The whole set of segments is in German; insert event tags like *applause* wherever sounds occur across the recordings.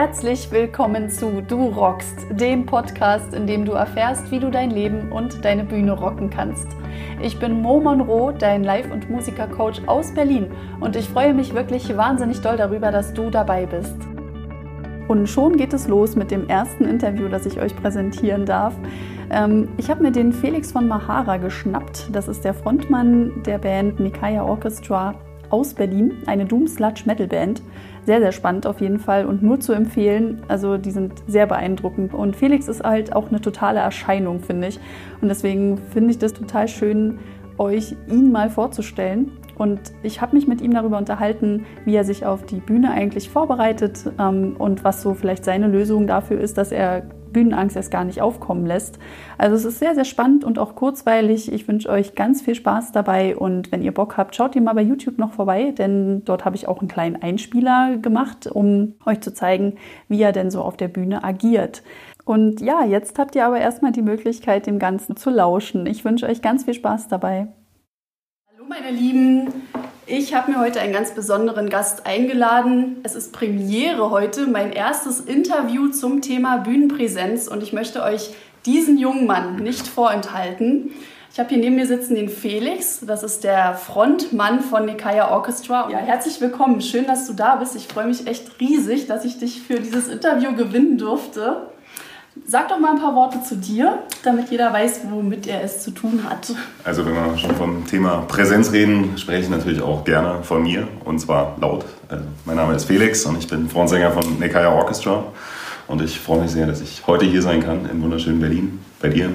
Herzlich willkommen zu Du rockst, dem Podcast, in dem du erfährst, wie du dein Leben und deine Bühne rocken kannst. Ich bin Mo Monroe, dein Live- und Musikercoach aus Berlin und ich freue mich wirklich wahnsinnig doll darüber, dass du dabei bist. Und schon geht es los mit dem ersten Interview, das ich euch präsentieren darf. Ähm, ich habe mir den Felix von Mahara geschnappt. Das ist der Frontmann der Band Nikaya Orchestra aus Berlin, eine Doom Sludge Metal Band. Sehr, sehr spannend auf jeden Fall und nur zu empfehlen. Also die sind sehr beeindruckend. Und Felix ist halt auch eine totale Erscheinung, finde ich. Und deswegen finde ich das total schön, euch ihn mal vorzustellen. Und ich habe mich mit ihm darüber unterhalten, wie er sich auf die Bühne eigentlich vorbereitet ähm, und was so vielleicht seine Lösung dafür ist, dass er Bühnenangst erst gar nicht aufkommen lässt. Also es ist sehr, sehr spannend und auch kurzweilig. Ich wünsche euch ganz viel Spaß dabei und wenn ihr Bock habt, schaut ihr mal bei YouTube noch vorbei, denn dort habe ich auch einen kleinen Einspieler gemacht, um euch zu zeigen, wie er denn so auf der Bühne agiert. Und ja, jetzt habt ihr aber erstmal die Möglichkeit, dem Ganzen zu lauschen. Ich wünsche euch ganz viel Spaß dabei. Hallo meine Lieben, ich habe mir heute einen ganz besonderen Gast eingeladen. Es ist Premiere heute, mein erstes Interview zum Thema Bühnenpräsenz und ich möchte euch diesen jungen Mann nicht vorenthalten. Ich habe hier neben mir sitzen den Felix, das ist der Frontmann von Nikaya Orchestra. Ja, herzlich willkommen, schön, dass du da bist. Ich freue mich echt riesig, dass ich dich für dieses Interview gewinnen durfte. Sag doch mal ein paar Worte zu dir, damit jeder weiß, womit er es zu tun hat. Also wenn wir schon vom Thema Präsenz reden, spreche ich natürlich auch gerne von mir und zwar laut. Also mein Name ist Felix und ich bin Frontsänger von Nekaya Orchestra und ich freue mich sehr, dass ich heute hier sein kann im wunderschönen Berlin bei dir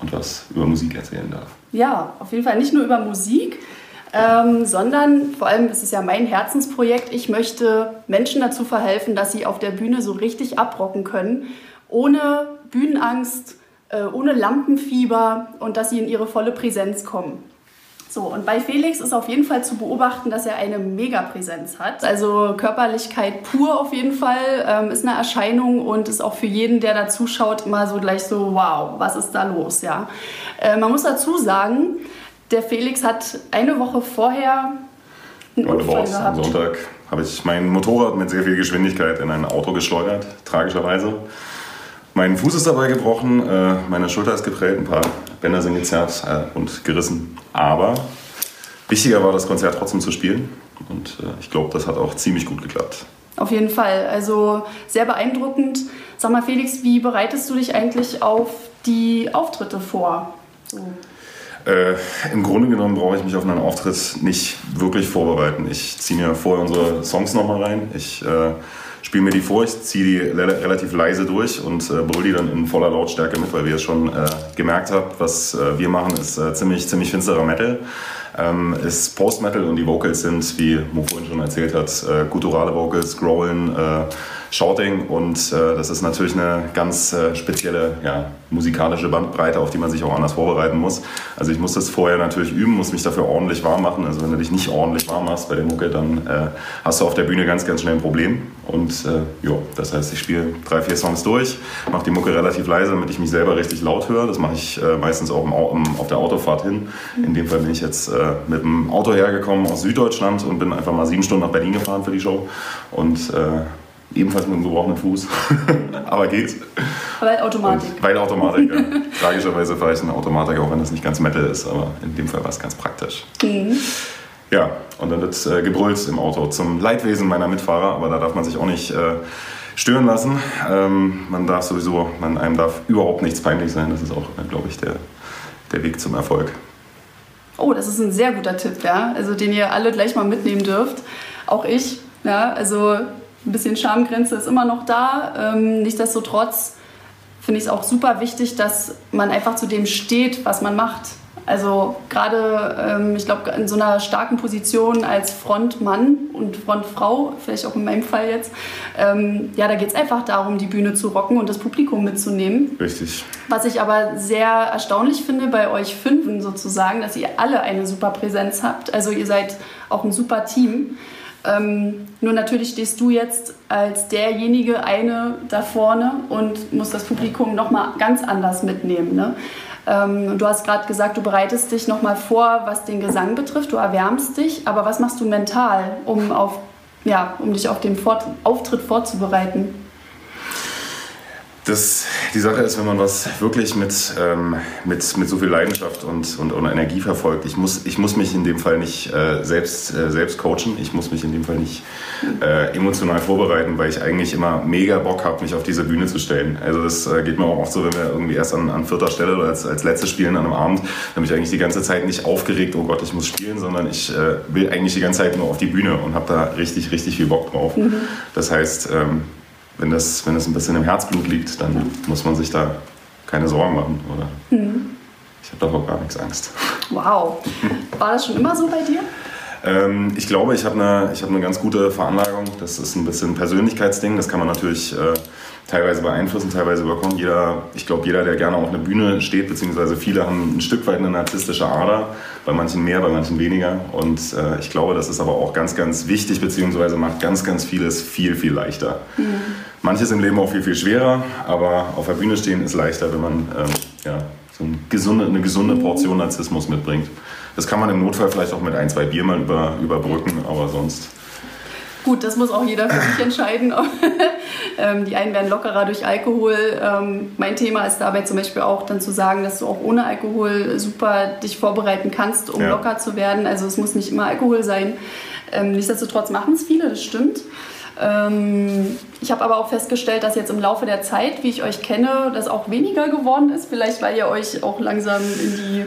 und was über Musik erzählen darf. Ja, auf jeden Fall nicht nur über Musik, ähm, sondern vor allem ist es ja mein Herzensprojekt. Ich möchte Menschen dazu verhelfen, dass sie auf der Bühne so richtig abrocken können ohne Bühnenangst, äh, ohne Lampenfieber und dass sie in ihre volle Präsenz kommen. So, und bei Felix ist auf jeden Fall zu beobachten, dass er eine Megapräsenz hat. Also Körperlichkeit pur auf jeden Fall, ähm, ist eine Erscheinung und ist auch für jeden, der da zuschaut, immer so gleich so, wow, was ist da los, ja. Äh, man muss dazu sagen, der Felix hat eine Woche vorher einen Unfall gehabt. Am Sonntag habe ich mein Motorrad mit sehr viel Geschwindigkeit in ein Auto geschleudert, tragischerweise. Mein Fuß ist dabei gebrochen, äh, meine Schulter ist geprellt, ein paar Bänder sind gezerrt äh, und gerissen. Aber wichtiger war das Konzert trotzdem zu spielen und äh, ich glaube, das hat auch ziemlich gut geklappt. Auf jeden Fall, also sehr beeindruckend. Sag mal, Felix, wie bereitest du dich eigentlich auf die Auftritte vor? So. Äh, Im Grunde genommen brauche ich mich auf einen Auftritt nicht wirklich vorbereiten. Ich ziehe mir vorher unsere Songs nochmal rein. Ich äh, spiele mir die vor, ich ziehe die relativ leise durch und äh, brülle die dann in voller Lautstärke mit, weil wir es schon äh, gemerkt habt, was äh, wir machen, ist äh, ziemlich, ziemlich finsterer Metal. Ähm, ist Post-Metal und die Vocals sind, wie Mo vorhin schon erzählt hat, gutturale Vocals, Growlen, Shouting und äh, das ist natürlich eine ganz äh, spezielle ja, musikalische Bandbreite, auf die man sich auch anders vorbereiten muss. Also ich muss das vorher natürlich üben, muss mich dafür ordentlich warm machen. Also wenn du dich nicht ordentlich warm machst bei der Mucke, dann äh, hast du auf der Bühne ganz, ganz schnell ein Problem. Und äh, ja, das heißt, ich spiele drei, vier Songs durch, mache die Mucke relativ leise, damit ich mich selber richtig laut höre. Das mache ich äh, meistens auch im, im, auf der Autofahrt hin. In dem Fall bin ich jetzt äh, mit dem Auto hergekommen aus Süddeutschland und bin einfach mal sieben Stunden nach Berlin gefahren für die Show. Und Ebenfalls mit einem gebrochenen Fuß. *laughs* Aber geht. Weil Automatik. Und weil Automatik, ja. *laughs* Tragischerweise fahre ich eine Automatik, auch wenn das nicht ganz Metal ist, aber in dem Fall war es ganz praktisch. Mhm. Ja, und dann wird äh, gebrüllt im Auto zum Leidwesen meiner Mitfahrer, aber da darf man sich auch nicht äh, stören lassen. Ähm, man darf sowieso, man, einem darf überhaupt nichts peinlich sein. Das ist auch, äh, glaube ich, der, der Weg zum Erfolg. Oh, das ist ein sehr guter Tipp, ja. Also den ihr alle gleich mal mitnehmen dürft. Auch ich. Ja, also ein bisschen Schamgrenze ist immer noch da. Ähm, nichtsdestotrotz finde ich es auch super wichtig, dass man einfach zu dem steht, was man macht. Also gerade, ähm, ich glaube, in so einer starken Position als Frontmann und Frontfrau, vielleicht auch in meinem Fall jetzt, ähm, ja, da geht es einfach darum, die Bühne zu rocken und das Publikum mitzunehmen. Richtig. Was ich aber sehr erstaunlich finde bei euch Fünfen sozusagen, dass ihr alle eine super Präsenz habt. Also ihr seid auch ein super Team. Ähm, nur natürlich stehst du jetzt als derjenige eine da vorne und musst das Publikum nochmal ganz anders mitnehmen. Ne? Ähm, du hast gerade gesagt, du bereitest dich nochmal vor, was den Gesang betrifft, du erwärmst dich, aber was machst du mental, um auf ja, um dich auf den Fort Auftritt vorzubereiten? Das, die Sache ist, wenn man was wirklich mit, ähm, mit, mit so viel Leidenschaft und, und, und, Energie verfolgt, ich muss, ich muss mich in dem Fall nicht äh, selbst, äh, selbst coachen, ich muss mich in dem Fall nicht äh, emotional vorbereiten, weil ich eigentlich immer mega Bock habe, mich auf diese Bühne zu stellen. Also das äh, geht mir auch oft so, wenn wir irgendwie erst an, an vierter Stelle oder als, als letztes spielen an einem Abend, dann bin ich eigentlich die ganze Zeit nicht aufgeregt, oh Gott, ich muss spielen, sondern ich äh, will eigentlich die ganze Zeit nur auf die Bühne und habe da richtig, richtig viel Bock drauf. Mhm. Das heißt, ähm, wenn das, wenn das ein bisschen im Herzblut liegt, dann muss man sich da keine Sorgen machen. Oder mhm. Ich habe davor gar nichts Angst. Wow. War das schon immer so bei dir? Ähm, ich glaube, ich habe eine, hab eine ganz gute Veranlagung. Das ist ein bisschen ein Persönlichkeitsding. Das kann man natürlich äh, teilweise beeinflussen, teilweise überkommen. Jeder, ich glaube, jeder, der gerne auf einer Bühne steht, beziehungsweise viele haben ein Stück weit eine narzisstische Ader. Bei manchen mehr, bei manchen weniger. Und äh, ich glaube, das ist aber auch ganz, ganz wichtig, beziehungsweise macht ganz, ganz vieles viel, viel leichter. Mhm. Manches im Leben auch viel, viel schwerer, aber auf der Bühne stehen ist leichter, wenn man ähm, ja, so eine gesunde, eine gesunde Portion Narzissmus mitbringt. Das kann man im Notfall vielleicht auch mit ein, zwei Bier mal über, überbrücken, aber sonst. Gut, das muss auch jeder für sich entscheiden. *laughs* Ähm, die einen werden lockerer durch Alkohol. Ähm, mein Thema ist dabei zum Beispiel auch dann zu sagen, dass du auch ohne Alkohol super dich vorbereiten kannst, um ja. locker zu werden. Also es muss nicht immer Alkohol sein. Ähm, nichtsdestotrotz machen es viele, das stimmt. Ich habe aber auch festgestellt, dass jetzt im Laufe der Zeit, wie ich euch kenne, das auch weniger geworden ist. Vielleicht, weil ihr euch auch langsam in die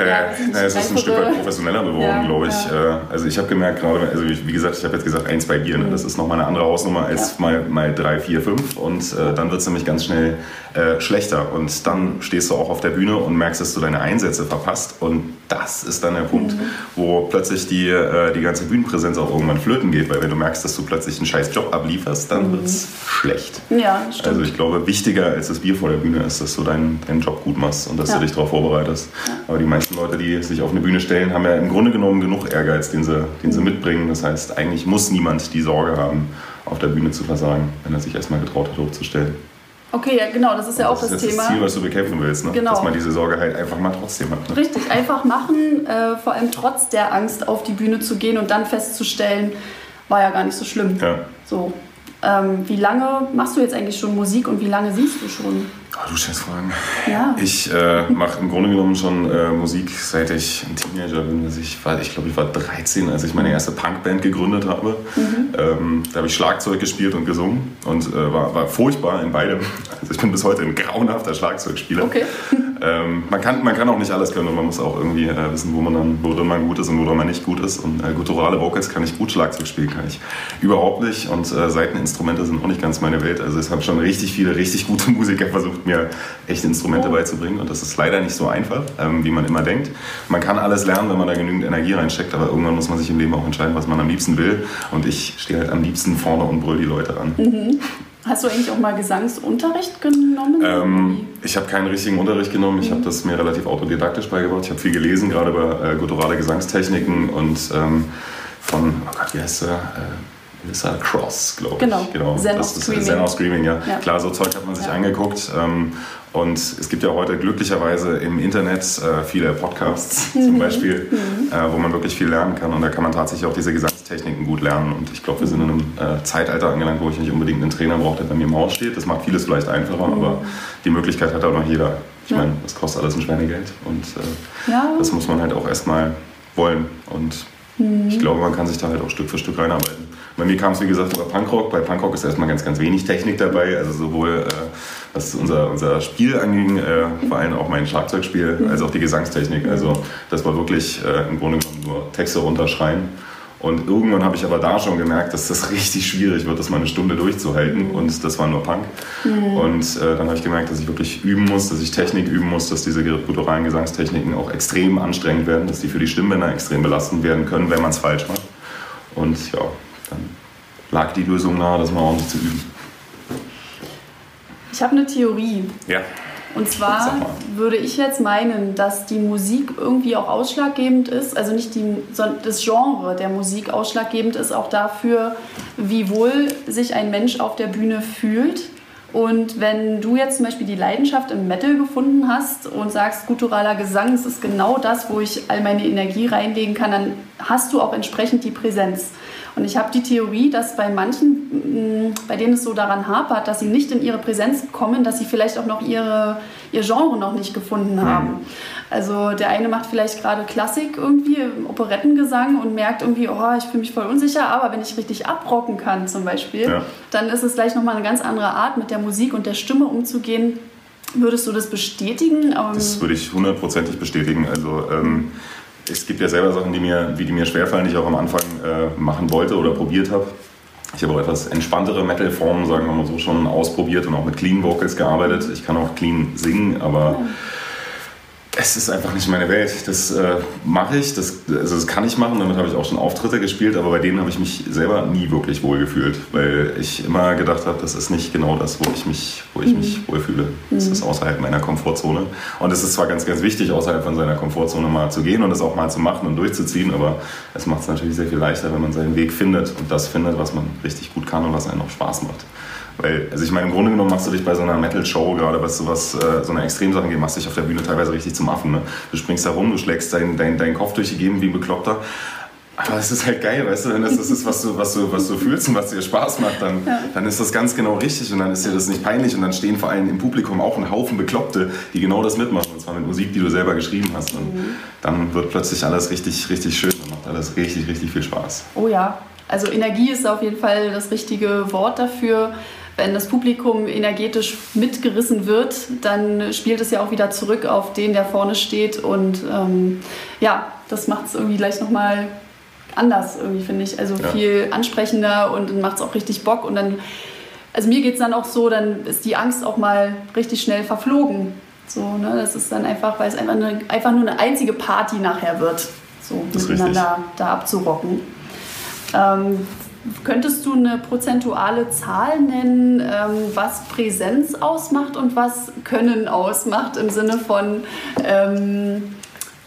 äh, ja, na, es ist ein Stück weit professioneller geworden, ja, glaube ich. Ja. Äh, also ich habe gemerkt, gerade, also wie gesagt, ich habe jetzt gesagt, ein, zwei Bier, ne? das ist nochmal eine andere Hausnummer als mal, mal drei, vier, fünf. Und äh, dann wird es nämlich ganz schnell äh, schlechter. Und dann stehst du auch auf der Bühne und merkst, dass du deine Einsätze verpasst. Und das ist dann der Punkt, mhm. wo plötzlich die, äh, die ganze Bühnenpräsenz auch irgendwann flöten geht. Weil wenn du merkst, dass du plötzlich einen scheiß Job ablieferst, dann mhm. wird es schlecht. Ja, stimmt. Also ich glaube, wichtiger als das Bier vor der Bühne ist, dass du deinen, deinen Job gut machst und dass du dich darauf vorbereitest. Aber die meisten Leute, die sich auf eine Bühne stellen, haben ja im Grunde genommen genug Ehrgeiz, den sie, den sie mitbringen. Das heißt, eigentlich muss niemand die Sorge haben, auf der Bühne zu versagen, wenn er sich erstmal getraut hat, hochzustellen. Okay, ja, genau, das ist ja auch das, das Thema. Das Ziel, was du bekämpfen willst, ne? genau. dass man diese Sorge halt einfach mal trotzdem hat. Ne? Richtig, einfach machen, äh, vor allem trotz der Angst auf die Bühne zu gehen und dann festzustellen, war ja gar nicht so schlimm. Ja. So. Ähm, wie lange machst du jetzt eigentlich schon Musik und wie lange singst du schon? Oh, du stellst Fragen. Ja. Ich äh, mache im Grunde genommen schon äh, Musik, seit ich ein Teenager bin. Also ich, war, ich glaube, ich war 13, als ich meine erste Punkband gegründet habe. Mhm. Ähm, da habe ich Schlagzeug gespielt und gesungen und äh, war, war furchtbar in beidem. Also ich bin bis heute ein grauenhafter Schlagzeugspieler. Okay. *laughs* Ähm, man, kann, man kann auch nicht alles können und man muss auch irgendwie äh, wissen, wo man dann, worin man gut ist und worin man nicht gut ist. Und äh, gutturale Vocals kann ich gut, Schlagzeug spielen kann ich überhaupt nicht. Und äh, Seiteninstrumente sind auch nicht ganz meine Welt. Also es haben schon richtig viele, richtig gute *laughs* Musiker versucht, mir echte Instrumente oh. beizubringen. Und das ist leider nicht so einfach, ähm, wie man immer denkt. Man kann alles lernen, wenn man da genügend Energie reinsteckt, aber irgendwann muss man sich im Leben auch entscheiden, was man am liebsten will. Und ich stehe halt am liebsten vorne und brüll die Leute an. Mhm. Hast du eigentlich auch mal Gesangsunterricht genommen? Ähm, ich habe keinen richtigen Unterricht genommen. Ich mhm. habe das mir relativ autodidaktisch beigebracht. Ich habe viel gelesen, gerade über äh, gutturale Gesangstechniken und ähm, von, oh Gott, wie heißt der? Äh, Lisa Cross, glaube ich. Genau, genau. Zen das ist Screaming. Zen Screaming, ja. ja. Klar, so Zeug hat man sich ja. angeguckt. Ähm, und es gibt ja heute glücklicherweise im Internet äh, viele Podcasts *laughs* zum Beispiel, äh, wo man wirklich viel lernen kann. Und da kann man tatsächlich auch diese Gesangstechniken gut lernen. Und ich glaube, wir sind in einem äh, Zeitalter angelangt, wo ich nicht unbedingt einen Trainer brauche, der bei mir im Haus steht. Das macht vieles vielleicht einfacher, mhm. aber die Möglichkeit hat auch noch jeder. Ich meine, das kostet alles ein Schweinegeld. Und äh, das muss man halt auch erstmal wollen. Und mhm. ich glaube, man kann sich da halt auch Stück für Stück reinarbeiten. Bei mir kam es, wie gesagt, über Punkrock. Bei Punkrock ist erstmal ganz, ganz wenig Technik dabei. Also sowohl äh, was unser, unser Spiel anging, äh, vor allem auch mein Schlagzeugspiel, mhm. als auch die Gesangstechnik. Also das war wirklich äh, im Grunde genommen nur Texte runterschreien. Und irgendwann habe ich aber da schon gemerkt, dass das *laughs* richtig schwierig wird, das mal eine Stunde durchzuhalten. Mhm. Und das war nur Punk. Mhm. Und äh, dann habe ich gemerkt, dass ich wirklich üben muss, dass ich Technik üben muss, dass diese gutturalen Gesangstechniken auch extrem anstrengend werden, dass die für die Stimmbänder extrem belastend werden können, wenn man es falsch macht. Und ja, lag die Lösung nahe, das mal ordentlich zu üben. Ich habe eine Theorie. Ja. Und zwar würde ich jetzt meinen, dass die Musik irgendwie auch ausschlaggebend ist, also nicht die, das Genre der Musik ausschlaggebend ist, auch dafür, wie wohl sich ein Mensch auf der Bühne fühlt. Und wenn du jetzt zum Beispiel die Leidenschaft im Metal gefunden hast und sagst, gutturaler Gesang, das ist genau das, wo ich all meine Energie reinlegen kann, dann hast du auch entsprechend die Präsenz. Und ich habe die Theorie, dass bei manchen, bei denen es so daran hapert, dass sie nicht in ihre Präsenz kommen, dass sie vielleicht auch noch ihre, ihr Genre noch nicht gefunden mhm. haben. Also der eine macht vielleicht gerade Klassik irgendwie, Operettengesang und merkt irgendwie, oh, ich fühle mich voll unsicher, aber wenn ich richtig abrocken kann zum Beispiel, ja. dann ist es gleich nochmal eine ganz andere Art, mit der Musik und der Stimme umzugehen. Würdest du das bestätigen? das würde ich hundertprozentig bestätigen. Also ähm, es gibt ja selber Sachen, die mir, wie die mir schwerfallen, die ich auch am Anfang äh, machen wollte oder probiert habe. Ich habe auch etwas entspanntere Metal-Formen, sagen wir mal so, schon ausprobiert und auch mit Clean Vocals gearbeitet. Ich kann auch clean singen, aber ja es ist einfach nicht meine Welt. Das äh, mache ich, das, also das kann ich machen, damit habe ich auch schon Auftritte gespielt, aber bei denen habe ich mich selber nie wirklich wohlgefühlt, weil ich immer gedacht habe, das ist nicht genau das, wo ich mich, wo ich mhm. mich wohlfühle. Das mhm. ist außerhalb meiner Komfortzone. Und es ist zwar ganz, ganz wichtig, außerhalb von seiner Komfortzone mal zu gehen und das auch mal zu machen und durchzuziehen, aber es macht es natürlich sehr viel leichter, wenn man seinen Weg findet und das findet, was man richtig gut kann und was einem auch Spaß macht. Weil, also ich meine, im Grunde genommen machst du dich bei so einer Metal-Show, gerade was, was äh, so eine Extremsache geht, machst du dich auf der Bühne teilweise richtig zum Affen. Ne? Du springst da rum, du schlägst deinen dein, dein Kopf durch die Gegend wie ein Bekloppter. Aber es ist halt geil, weißt du, wenn das das ist, was du, was, du, was du fühlst und was dir Spaß macht, dann, ja. dann ist das ganz genau richtig und dann ist dir das nicht peinlich und dann stehen vor allem im Publikum auch ein Haufen Bekloppte, die genau das mitmachen und zwar mit Musik, die du selber geschrieben hast. Und mhm. dann wird plötzlich alles richtig, richtig schön und macht alles richtig, richtig viel Spaß. Oh ja, also Energie ist auf jeden Fall das richtige Wort dafür wenn das Publikum energetisch mitgerissen wird, dann spielt es ja auch wieder zurück auf den, der vorne steht. Und ähm, ja, das macht es irgendwie gleich nochmal anders, irgendwie, finde ich. Also ja. viel ansprechender und dann macht es auch richtig Bock. Und dann, also mir geht es dann auch so, dann ist die Angst auch mal richtig schnell verflogen. So, ne? Das ist dann einfach, weil es einfach, eine, einfach nur eine einzige Party nachher wird, so miteinander da abzurocken. Ähm, Könntest du eine prozentuale Zahl nennen, ähm, was Präsenz ausmacht und was Können ausmacht im Sinne von ähm,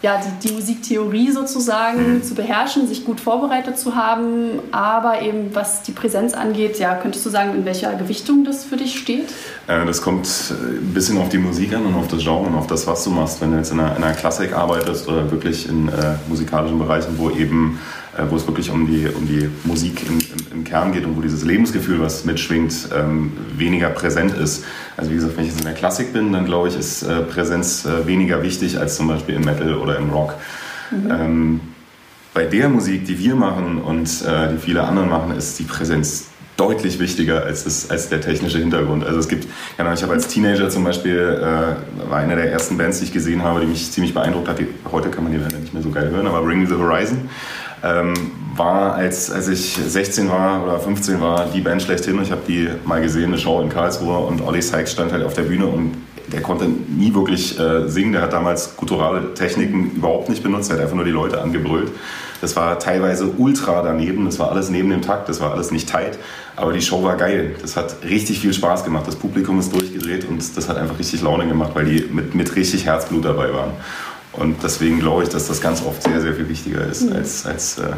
ja, die, die, Musiktheorie sozusagen zu beherrschen, sich gut vorbereitet zu haben, aber eben was die Präsenz angeht, ja, könntest du sagen, in welcher Gewichtung das für dich steht? Äh, das kommt ein bisschen auf die Musik an und auf das Genre und auf das, was du machst. Wenn du jetzt in einer, in einer Klassik arbeitest oder wirklich in äh, musikalischen Bereichen, wo eben äh, wo es wirklich um die, um die Musik im, im, Kern geht und wo dieses Lebensgefühl, was mitschwingt, ähm, weniger präsent ist. Also wie gesagt, wenn ich jetzt in der Klassik bin, dann glaube ich, ist äh, Präsenz äh, weniger wichtig als zum Beispiel im Metal oder im Rock. Mhm. Ähm, bei der Musik, die wir machen und äh, die viele andere machen, ist die Präsenz deutlich wichtiger als, das, als der technische Hintergrund. Also es gibt, ja, ich habe als Teenager zum Beispiel, äh, war eine der ersten Bands, die ich gesehen habe, die mich ziemlich beeindruckt hat. Die, heute kann man die leider nicht mehr so geil hören, aber Bring the Horizon ähm, war, als, als ich 16 war oder 15 war, die Band schlechthin. Ich habe die mal gesehen, eine Show in Karlsruhe und Olli Sykes stand halt auf der Bühne und der konnte nie wirklich äh, singen. Der hat damals gutturale Techniken überhaupt nicht benutzt. Er hat einfach nur die Leute angebrüllt. Das war teilweise ultra daneben. Das war alles neben dem Takt. Das war alles nicht tight. Aber die Show war geil. Das hat richtig viel Spaß gemacht. Das Publikum ist durchgedreht und das hat einfach richtig Laune gemacht, weil die mit, mit richtig Herzblut dabei waren. Und deswegen glaube ich, dass das ganz oft sehr, sehr viel wichtiger ist mhm. als, als äh,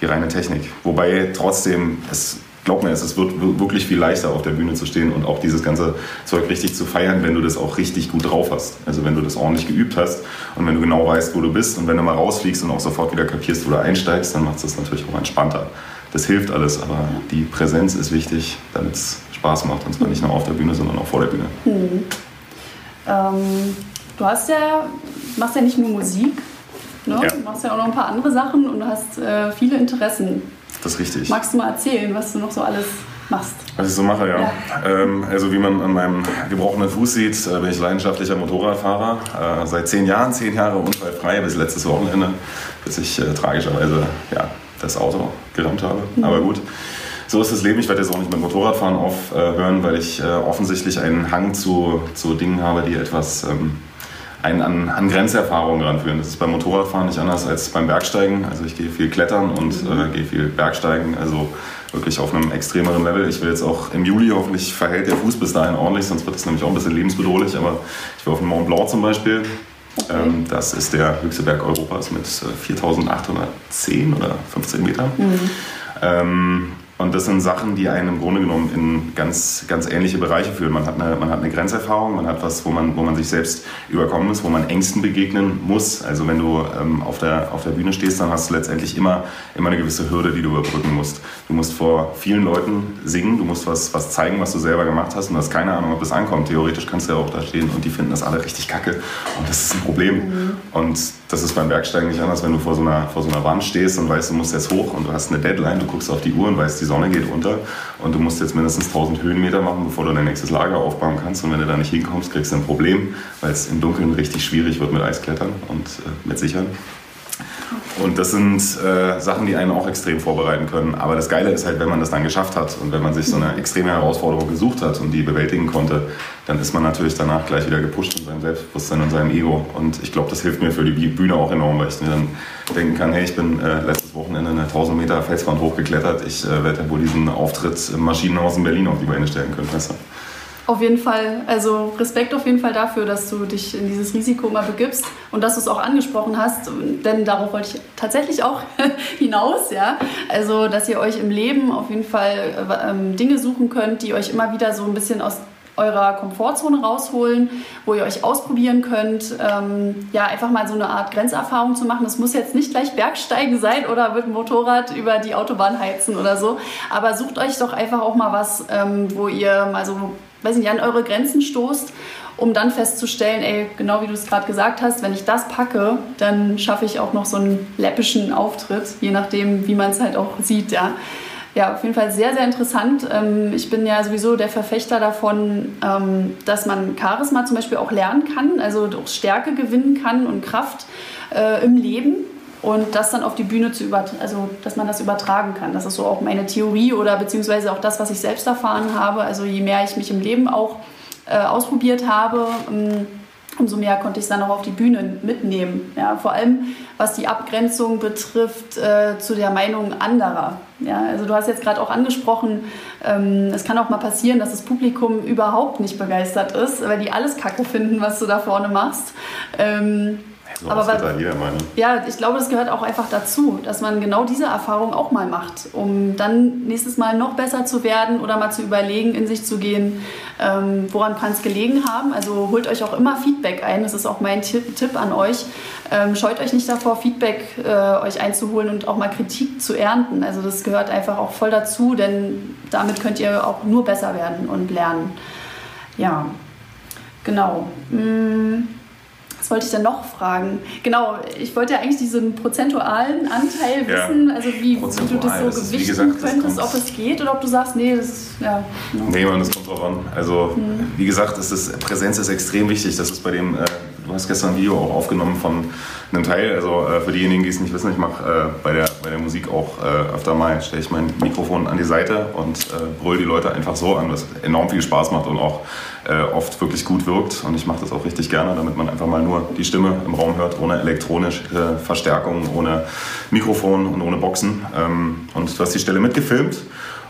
die reine Technik. Wobei trotzdem, es, glaub mir, es wird wirklich viel leichter auf der Bühne zu stehen und auch dieses ganze Zeug richtig zu feiern, wenn du das auch richtig gut drauf hast. Also wenn du das ordentlich geübt hast und wenn du genau weißt, wo du bist und wenn du mal rausfliegst und auch sofort wieder kapierst, wo du einsteigst, dann macht es das natürlich auch entspannter. Das hilft alles, aber die Präsenz ist wichtig, damit es Spaß macht. Und zwar nicht nur auf der Bühne, sondern auch vor der Bühne. Mhm. Ähm Du hast ja, machst ja nicht nur Musik, ne? Ja. du machst ja auch noch ein paar andere Sachen und du hast äh, viele Interessen. Das ist richtig. Magst du mal erzählen, was du noch so alles machst? Was ich so mache, ja. ja. Ähm, also wie man an meinem gebrochenen Fuß sieht, äh, bin ich leidenschaftlicher Motorradfahrer. Äh, seit zehn Jahren, zehn Jahre unfallfrei bis letztes Wochenende, bis ich äh, tragischerweise ja, das Auto gerammt habe. Mhm. Aber gut so ist das Leben. Ich werde jetzt auch nicht mit Motorradfahren aufhören, weil ich äh, offensichtlich einen Hang zu, zu Dingen habe, die etwas ähm, einen an, an Grenzerfahrungen ranführen. Das ist beim Motorradfahren nicht anders als beim Bergsteigen. Also ich gehe viel klettern und äh, gehe viel Bergsteigen, also wirklich auf einem extremeren Level. Ich will jetzt auch im Juli, hoffentlich verhält der Fuß bis dahin ordentlich, sonst wird es nämlich auch ein bisschen lebensbedrohlich. Aber ich will auf den Mont Blanc zum Beispiel. Okay. Ähm, das ist der höchste Berg Europas mit 4810 äh, oder 15 Metern. Mhm. Ähm, Und das sind Sachen, die einen im Grunde genommen in ganz, ganz ähnliche Bereiche führen. Man hat, eine, man hat eine Grenzerfahrung, man hat was, wo man, wo man sich selbst überkommen muss, wo man Ängsten begegnen muss. Also wenn du ähm, auf, der, auf der Bühne stehst, dann hast du letztendlich immer, immer eine gewisse Hürde, die du überbrücken musst. Du musst vor vielen Leuten singen, du musst was, was zeigen, was du selber gemacht hast und du hast keine Ahnung, ob das ankommt. Theoretisch kannst du ja auch da stehen und die finden das alle richtig kacke und das ist ein Problem. Mhm. Und das ist beim Bergsteigen nicht anders, wenn du vor so, einer, vor so einer Wand stehst und weißt, du musst jetzt hoch und du hast eine Deadline, du guckst auf die Uhr und weißt, die Sonne geht unter und du musst jetzt mindestens 1000 Höhenmeter machen, bevor du dein nächstes Lager aufbauen kannst. Und wenn du da nicht hinkommst, kriegst du ein Problem, weil es im Dunkeln richtig schwierig wird mit Eisklettern und äh, mit Sichern. Und das sind äh, Sachen, die einen auch extrem vorbereiten können. Aber das Geile ist halt, wenn man das dann geschafft hat und wenn man sich so eine extreme Herausforderung gesucht hat und die bewältigen konnte, dann ist man natürlich danach gleich wieder gepusht in seinem Selbstbewusstsein und seinem Ego. Und ich glaube, das hilft mir für die Bühne auch enorm, weil ich mir dann denken kann, hey, ich bin äh, Wochenende eine 1000 Meter Felswand hochgeklettert. Ich äh, werde wohl diesen Auftritt im Maschinenhaus in Berlin auf die Beine stellen können. Du? Auf jeden Fall, also Respekt auf jeden Fall dafür, dass du dich in dieses Risiko mal begibst und dass du es auch angesprochen hast, denn darauf wollte ich tatsächlich auch *laughs* hinaus, ja. Also, dass ihr euch im Leben auf jeden Fall äh, ähm, Dinge suchen könnt, die euch immer wieder so ein bisschen aus eurer Komfortzone rausholen, wo ihr euch ausprobieren könnt, ähm, ja, einfach mal so eine Art Grenzerfahrung zu machen. Das muss jetzt nicht gleich Bergsteigen sein oder mit dem Motorrad über die Autobahn heizen oder so, aber sucht euch doch einfach auch mal was, ähm, wo ihr mal so weiß nicht, an eure Grenzen stoßt, um dann festzustellen, ey, genau wie du es gerade gesagt hast, wenn ich das packe, dann schaffe ich auch noch so einen läppischen Auftritt, je nachdem, wie man es halt auch sieht, ja. Ja, auf jeden Fall sehr, sehr interessant. Ähm, ich bin ja sowieso der Verfechter davon, ähm, dass man Charisma zum Beispiel auch lernen kann, also durch Stärke gewinnen kann und Kraft äh, im Leben und das dann auf die Bühne zu übertragen, also dass man das übertragen kann. Das ist so auch meine Theorie oder beziehungsweise auch das, was ich selbst erfahren habe. Also je mehr ich mich im Leben auch äh, ausprobiert habe, ähm, umso mehr konnte ich es dann auch auf die Bühne mitnehmen. Ja, vor allem was die Abgrenzung betrifft äh, zu der Meinung anderer. Ja, also du hast jetzt gerade auch angesprochen, ähm, es kann auch mal passieren, dass das Publikum überhaupt nicht begeistert ist, weil die alles Kacke finden, was du da vorne machst. Ähm, so aber weil, jeder Meinung. Ja, ich glaube, das gehört auch einfach dazu, dass man genau diese Erfahrung auch mal macht, um dann nächstes Mal noch besser zu werden oder mal zu überlegen, in sich zu gehen, ähm, woran kann es gelegen haben. Also holt euch auch immer Feedback ein. Das ist auch mein Tipp, Tipp an euch. Ähm, scheut euch nicht davor, Feedback äh, euch einzuholen und auch mal Kritik zu ernten. Also das gehört einfach auch voll dazu, denn damit könnt ihr auch nur besser werden und lernen. Ja, genau. Mmh. Was wollte ich denn noch fragen? Genau, ich wollte ja eigentlich diesen prozentualen Anteil wissen, ja. also wie, wie, du das so gewichten gesagt, könntest, ob es geht oder ob du sagst, nee, das ist, ja. No. Nee, man, das kommt drauf an. Also, hm. wie gesagt, ist das, Präsenz ist extrem wichtig. Das ist bei dem, äh, du hast gestern ein Video auch aufgenommen von einem Teil, also äh, für diejenigen, die es nicht wissen, ich mache äh, bei, der, bei der Musik auch äh, öfter mal, stelle ich mein Mikrofon an die Seite und äh, brülle die Leute einfach so an, was enorm viel Spaß macht und auch äh, oft wirklich gut wirkt. Und ich mache das auch richtig gerne, damit man einfach mal nur die Stimme im Raum hört, ohne elektronische Verstärkung, ohne Mikrofon und ohne Boxen. Ähm, und du hast die Stelle mitgefilmt.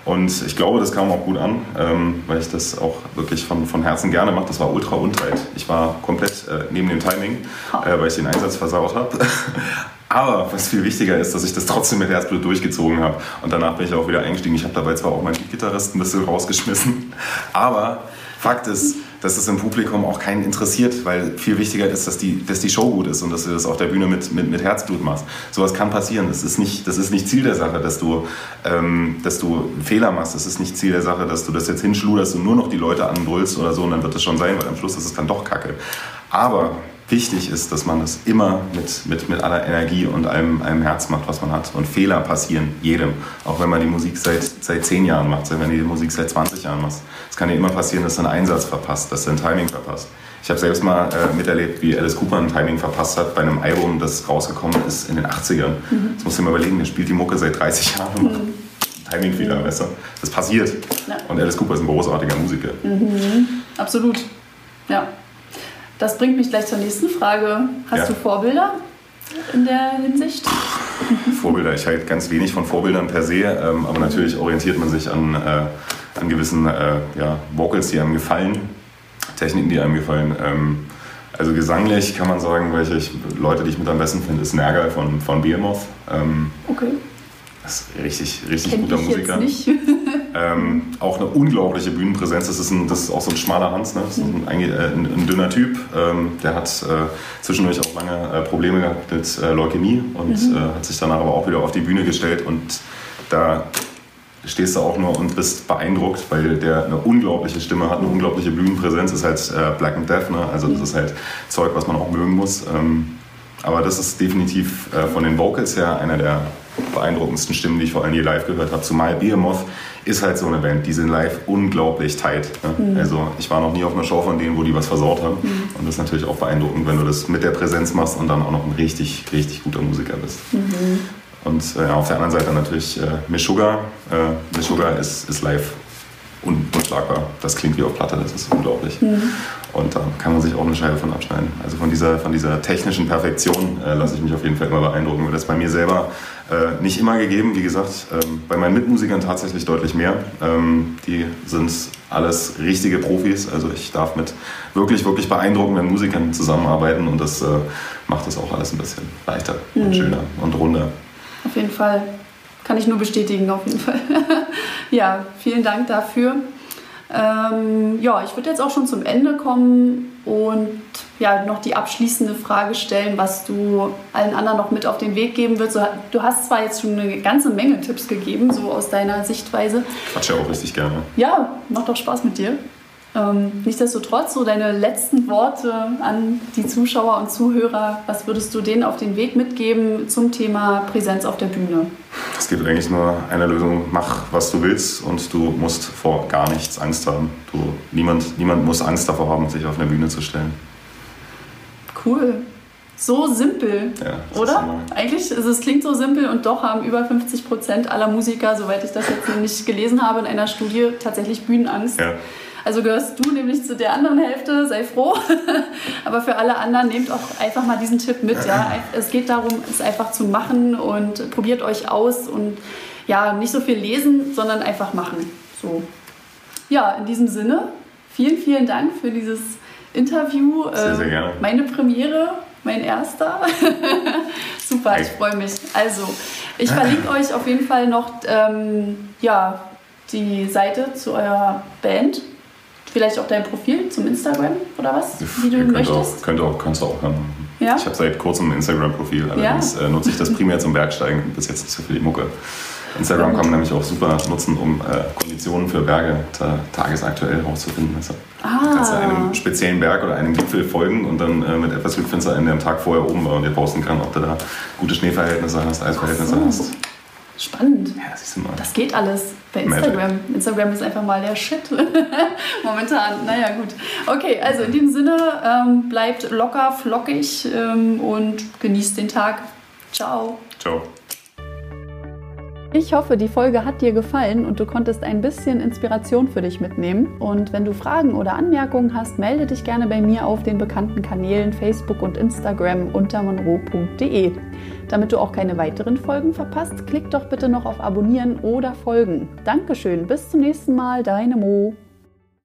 Und ich glaube, das kam auch gut an, ähm, weil ich das auch wirklich von, von Herzen gerne mache. Das war ultra untight. Ich war komplett äh, neben dem Timing, äh, weil ich den Einsatz versaut habe. *laughs* Aber was viel wichtiger ist, dass ich das trotzdem mit Herzblut durchgezogen habe. Und danach bin ich auch wieder eingestiegen. Ich habe dabei zwar auch meinen Gitarristen ein bisschen rausgeschmissen, aber Fakt ist, dass es im Publikum auch keinen interessiert, weil viel wichtiger ist, dass die, dass die Show gut ist und dass du das auf der Bühne mit, mit, mit Herzblut machst. Sowas kann passieren. Das ist nicht, das ist nicht Ziel der Sache, dass du, ähm, dass du Fehler machst. Das ist nicht Ziel der Sache, dass du das jetzt hinschluderst und nur noch die Leute anbrüllst oder so und dann wird das schon sein, weil am Schluss ist es dann doch Kacke. Aber wichtig ist, dass man das immer mit, mit, mit aller Energie und einem, einem Herz macht, was man hat. Und Fehler passieren jedem. Auch wenn man die Musik seit, seit 10 Jahren macht, wenn du die Musik seit 20 Jahren machst. Es kann dir immer passieren, dass du einen Einsatz verpasst, dass du ein Timing verpasst. Ich habe selbst mal äh, miterlebt, wie Alice Cooper ein Timing verpasst hat bei einem Album, das rausgekommen ist in den 80ern. Mhm. Das musst du dir mal überlegen, der spielt die Mucke seit 30 Jahren. Mhm. Timingfehler, mhm. weißt du? Das passiert. Ja. Und Alice Cooper ist ein großartiger Musiker. Mhm. Absolut. Ja. Das bringt mich gleich zur nächsten Frage. Hast ja. du Vorbilder in der Hinsicht? Vorbilder, ich halte ganz wenig von Vorbildern per se, ähm, aber natürlich orientiert man sich an, äh, an gewissen äh, ja, Vocals, die einem gefallen, Techniken, die einem gefallen. Ähm, also gesanglich kann man sagen, welche ich, Leute, die ich mit am besten finde, ist Nergal von, von Behemoth. Ähm, okay. Das ist richtig, richtig Kenn guter ich Musiker. *laughs* Ähm, auch eine unglaubliche Bühnenpräsenz. Das ist, ein, das ist auch so ein schmaler Hans, ne? das ist ein, ein, ein, ein dünner Typ. Ähm, der hat äh, zwischendurch auch lange äh, Probleme gehabt mit äh, Leukämie und Mhm. äh, hat sich danach aber auch wieder auf die Bühne gestellt. Und da stehst du auch nur und bist beeindruckt, weil der eine unglaubliche Stimme hat, eine unglaubliche Bühnenpräsenz. Ist halt äh, Black and Death, ne? also das ist halt Zeug, was man auch mögen muss. Ähm, aber das ist definitiv äh, von den Vocals her einer der beeindruckendsten Stimmen, die ich vor allem je live gehört habe. Zumal Behemoth ist halt so eine Band, die sind live unglaublich tight. Ne? Also ich war noch nie auf einer Show von denen, wo die was versaut haben. Und das ist natürlich auch beeindruckend, wenn du das mit der Präsenz machst und dann auch noch ein richtig, richtig guter Musiker bist. Und äh, auf der anderen Seite natürlich äh, Meshuggah. Äh, Meshuggah ist, ist live un unschlagbar. Das klingt wie auf Platte, das ist unglaublich. Und da kann man sich auch eine Scheibe von abschneiden. Also von dieser, von dieser technischen Perfektion äh, lasse ich mich auf jeden Fall immer beeindrucken. Das ist bei mir selber äh, nicht immer gegeben, wie gesagt. Ähm, bei meinen Mitmusikern tatsächlich deutlich mehr. Ähm, die sind alles richtige Profis. Also ich darf mit wirklich, wirklich beeindruckenden Musikern zusammenarbeiten und das äh, macht das auch alles ein bisschen leichter und schöner und runder. Auf jeden Fall. Kann ich nur bestätigen, auf jeden Fall. *laughs* ja, vielen Dank dafür. Ähm, ja, ich würde jetzt auch schon zum Ende kommen und ja, noch die abschließende Frage stellen, was du allen anderen noch mit auf den Weg geben würdest. Du hast zwar jetzt schon eine ganze Menge Tipps gegeben, so aus deiner Sichtweise. Quatsch ja auch richtig gerne. Ja, macht doch Spaß mit dir. Ähm, nichtsdestotrotz, so deine letzten Worte an die Zuschauer und Zuhörer, was würdest du denen auf den Weg mitgeben zum Thema Präsenz auf der Bühne? Es gibt eigentlich nur eine Lösung, mach was du willst und du musst vor gar nichts Angst haben. Du, niemand, niemand muss Angst davor haben, sich auf eine Bühne zu stellen. Cool. So simpel, Ja, ist oder? immer- Eigentlich, ist es klingt so simpel und doch haben über 50 Prozent aller Musiker, soweit ich das jetzt nicht gelesen habe, in einer Studie tatsächlich Bühnenangst. Ja. Also gehörst du nämlich zu der anderen Hälfte, sei froh. *laughs* Aber für alle anderen nehmt auch einfach mal diesen Tipp mit. Ja? Es geht darum, es einfach zu machen und probiert euch aus und ja, nicht so viel lesen, sondern einfach machen. So. Ja, in diesem Sinne, vielen, vielen Dank für dieses Interview. Sehr, sehr Ähm, gerne. Meine Premiere, mein erster. *laughs* Super, ich freue mich. Also, ich verlinke euch auf jeden Fall noch ähm, ja, die Seite zu eurer Band. Vielleicht auch dein Profil zum Instagram oder was, wie du Ihr könnt möchtest. Auch, könnt auch, kannst du auch haben. Ja? Ich habe seit kurzem ein Instagram-Profil, allerdings äh, nutze ich das primär zum Bergsteigen, bis jetzt nicht so viel die Mucke. Instagram kann man nämlich auch super nutzen, um äh, Konditionen für Berge ta tagesaktuell herauszufinden. Also, Ah. Du kannst ja einem speziellen Berg oder einem Gipfel folgen und dann äh, mit etwas Glück findest du einen, der am Tag vorher oben war und dir posten kann, ob du da gute Schneeverhältnisse hast, Eisverhältnisse so. hast. Spannend. Ja, siehst du mal. Das geht alles bei. Instagram. Instagram ist einfach mal der Shit. *laughs* Momentan. Naja, gut. Okay, also in diesem Sinne, ähm, bleibt locker, flockig ähm, und genießt den Tag. Ciao. Ciao. Ich hoffe, die Folge hat dir gefallen und du konntest ein bisschen Inspiration für dich mitnehmen. Und wenn du Fragen oder Anmerkungen hast, melde dich gerne bei mir auf den bekannten Kanälen Facebook und Instagram unter monroe.de. Damit du auch keine weiteren Folgen verpasst, klick doch bitte noch auf Abonnieren oder Folgen. Dankeschön, bis zum nächsten Mal, deine Mo.